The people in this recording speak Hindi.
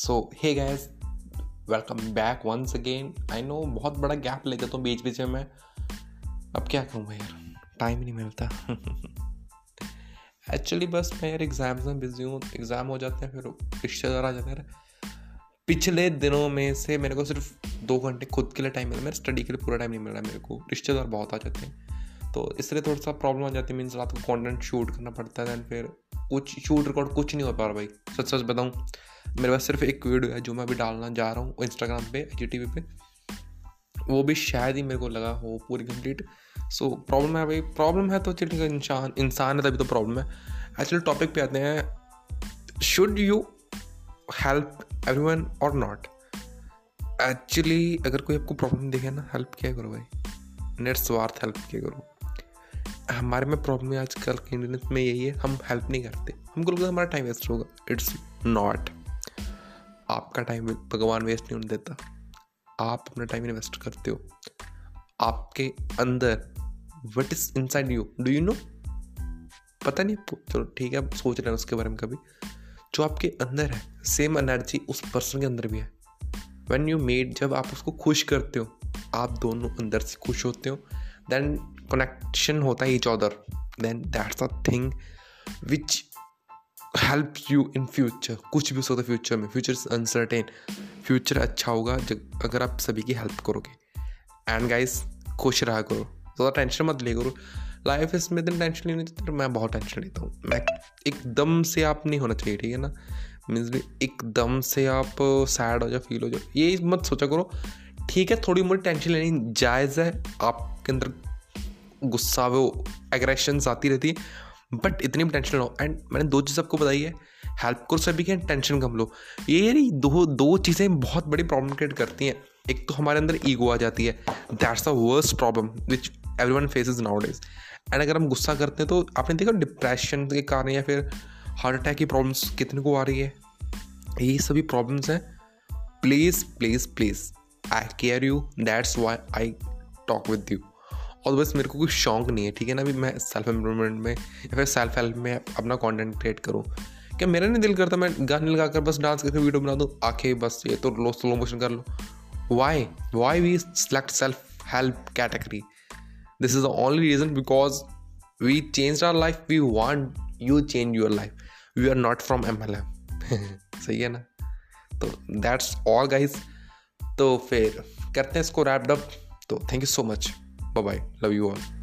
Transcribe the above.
So hey guys welcome back once again I know बहुत बड़ा गैप ले जाता हूँ बीच बीच में मैं अब क्या करूँ यार? टाइम ही नहीं मिलता। एक्चुअली बस मैं यार एग्ज़ाम्स में बिज़ी हूँ एग्ज़ाम हो जाते हैं, फिर रिश्तेदार आ जाते हैं। पिछले दिनों में से मेरे को सिर्फ़ दो घंटे खुद के लिए टाइम मिला, मेरे स्टडी के लिए पूरा टाइम नहीं मिल रहा मेरे को रिश्तेदार बहुत आ जाते हैं। तो इसलिए थोड़ा सा प्रॉब्लम आ जाती है मीन्स रात को कॉन्टेंट शूट करना पड़ता है दैन फिर कुछ शूट रिकॉर्ड कुछ नहीं हो पा रहा भाई। सच सच बताऊँ मेरे पास सिर्फ़ एक वीडियो है जो मैं अभी डालना जा रहा हूँ इंस्टाग्राम पे जी टी पे। वो भी शायद ही मेरे को लगा हो पूरी कंप्लीट सो प्रॉब्लम है भाई प्रॉब्लम है तो चलिए इंसान इंसान है तभी तो प्रॉब्लम है। एक्चुअली टॉपिक पे आते हैं should you help every one और नॉट एक्चुअली अगर कोई आपको प्रॉब्लम दिखे ना हेल्प क्या करो भाई? नेट स्वार्थ हेल्प क्या करो? हमारे में प्रॉब्लम है आजकल के इंडियन में यही है, हम हेल्प नहीं करते। हमको लगता है हमारा टाइम वेस्ट होगा। इट्स नॉट आपका टाइम भगवान वेस्ट नहीं होने देता। आप अपना टाइम इन्वेस्ट करते हो। आपके अंदर what is inside you do you know पता नहीं आपको? चलो ठीक है सोच रहे हैं उसके बारे में कभी। जो आपके अंदर है सेम एनर्जी उस पर्सन के अंदर भी है। वैन यू मेड जब आप उसको खुश करते हो, आप दोनों अंदर से खुश होते हो। देन कनेक्शन होता है each other then that's a thing which help you in future कुछ भी हो सकता है फ्यूचर में। फ्यूचर इज़ अनसर्टेन फ्यूचर अच्छा होगा अगर आप सभी की हेल्प करोगे। एंड गाइस खुश रहा करो। ज़्यादा टेंशन मत ले करो। लाइफ इसमें दिन टेंशन लेने देते तो मैं बहुत टेंशन लेता हूँ। मैं एकदम से आप नहीं होना चाहिए, ठीक है ना? मीन्स भी एकदम से आप सैड हो जाओ फील हो जाओ। ये मत सोचा करो। ठीक है, थोड़ी मोटी टेंशन लेनी जायज़ है। आपके अंदर गुस्सा वो एग्रेशन आती रहती है। बट इतनी भी टेंशन लो। एंड मैंने दो चीज़ आपको बताई है। हेल्प करो सभी के, टेंशन कम लो। ये यानी दो दो चीज़ें बहुत बड़ी प्रॉब्लम क्रिएट करती हैं। एक तो हमारे अंदर ईगो आ जाती है। That's the worst problem which everyone faces nowadays अगर हम गुस्सा करते हैं तो आपने देखा डिप्रेशन के कारण या फिर हार्ट अटैक की प्रॉब्लम्स कितने को आ रही है? ये सभी प्रॉब्लम्स हैं। Please please please I care you that's why I talk with you और बस मेरे को कोई शौक नहीं है, ठीक है ना? अभी मैं सेल्फ इम्प्रूवमेंट में या फिर सेल्फ हेल्प में अपना कंटेंट क्रिएट करूँ। क्या मेरा नहीं दिल करता मैं गाने लगा कर बस डांस करके वीडियो बना दूँ? आँखें बस ये तो लो स्लो मोशन कर लो। Why why we select self help category this is the only reason because we change our life we want you change your life we are not from M L M सही है ना? तो दैट्स ऑल गाइज़ तो फिर करते हैं इसको रैप्ड अप तो thank you so much Bye bye. Love you all.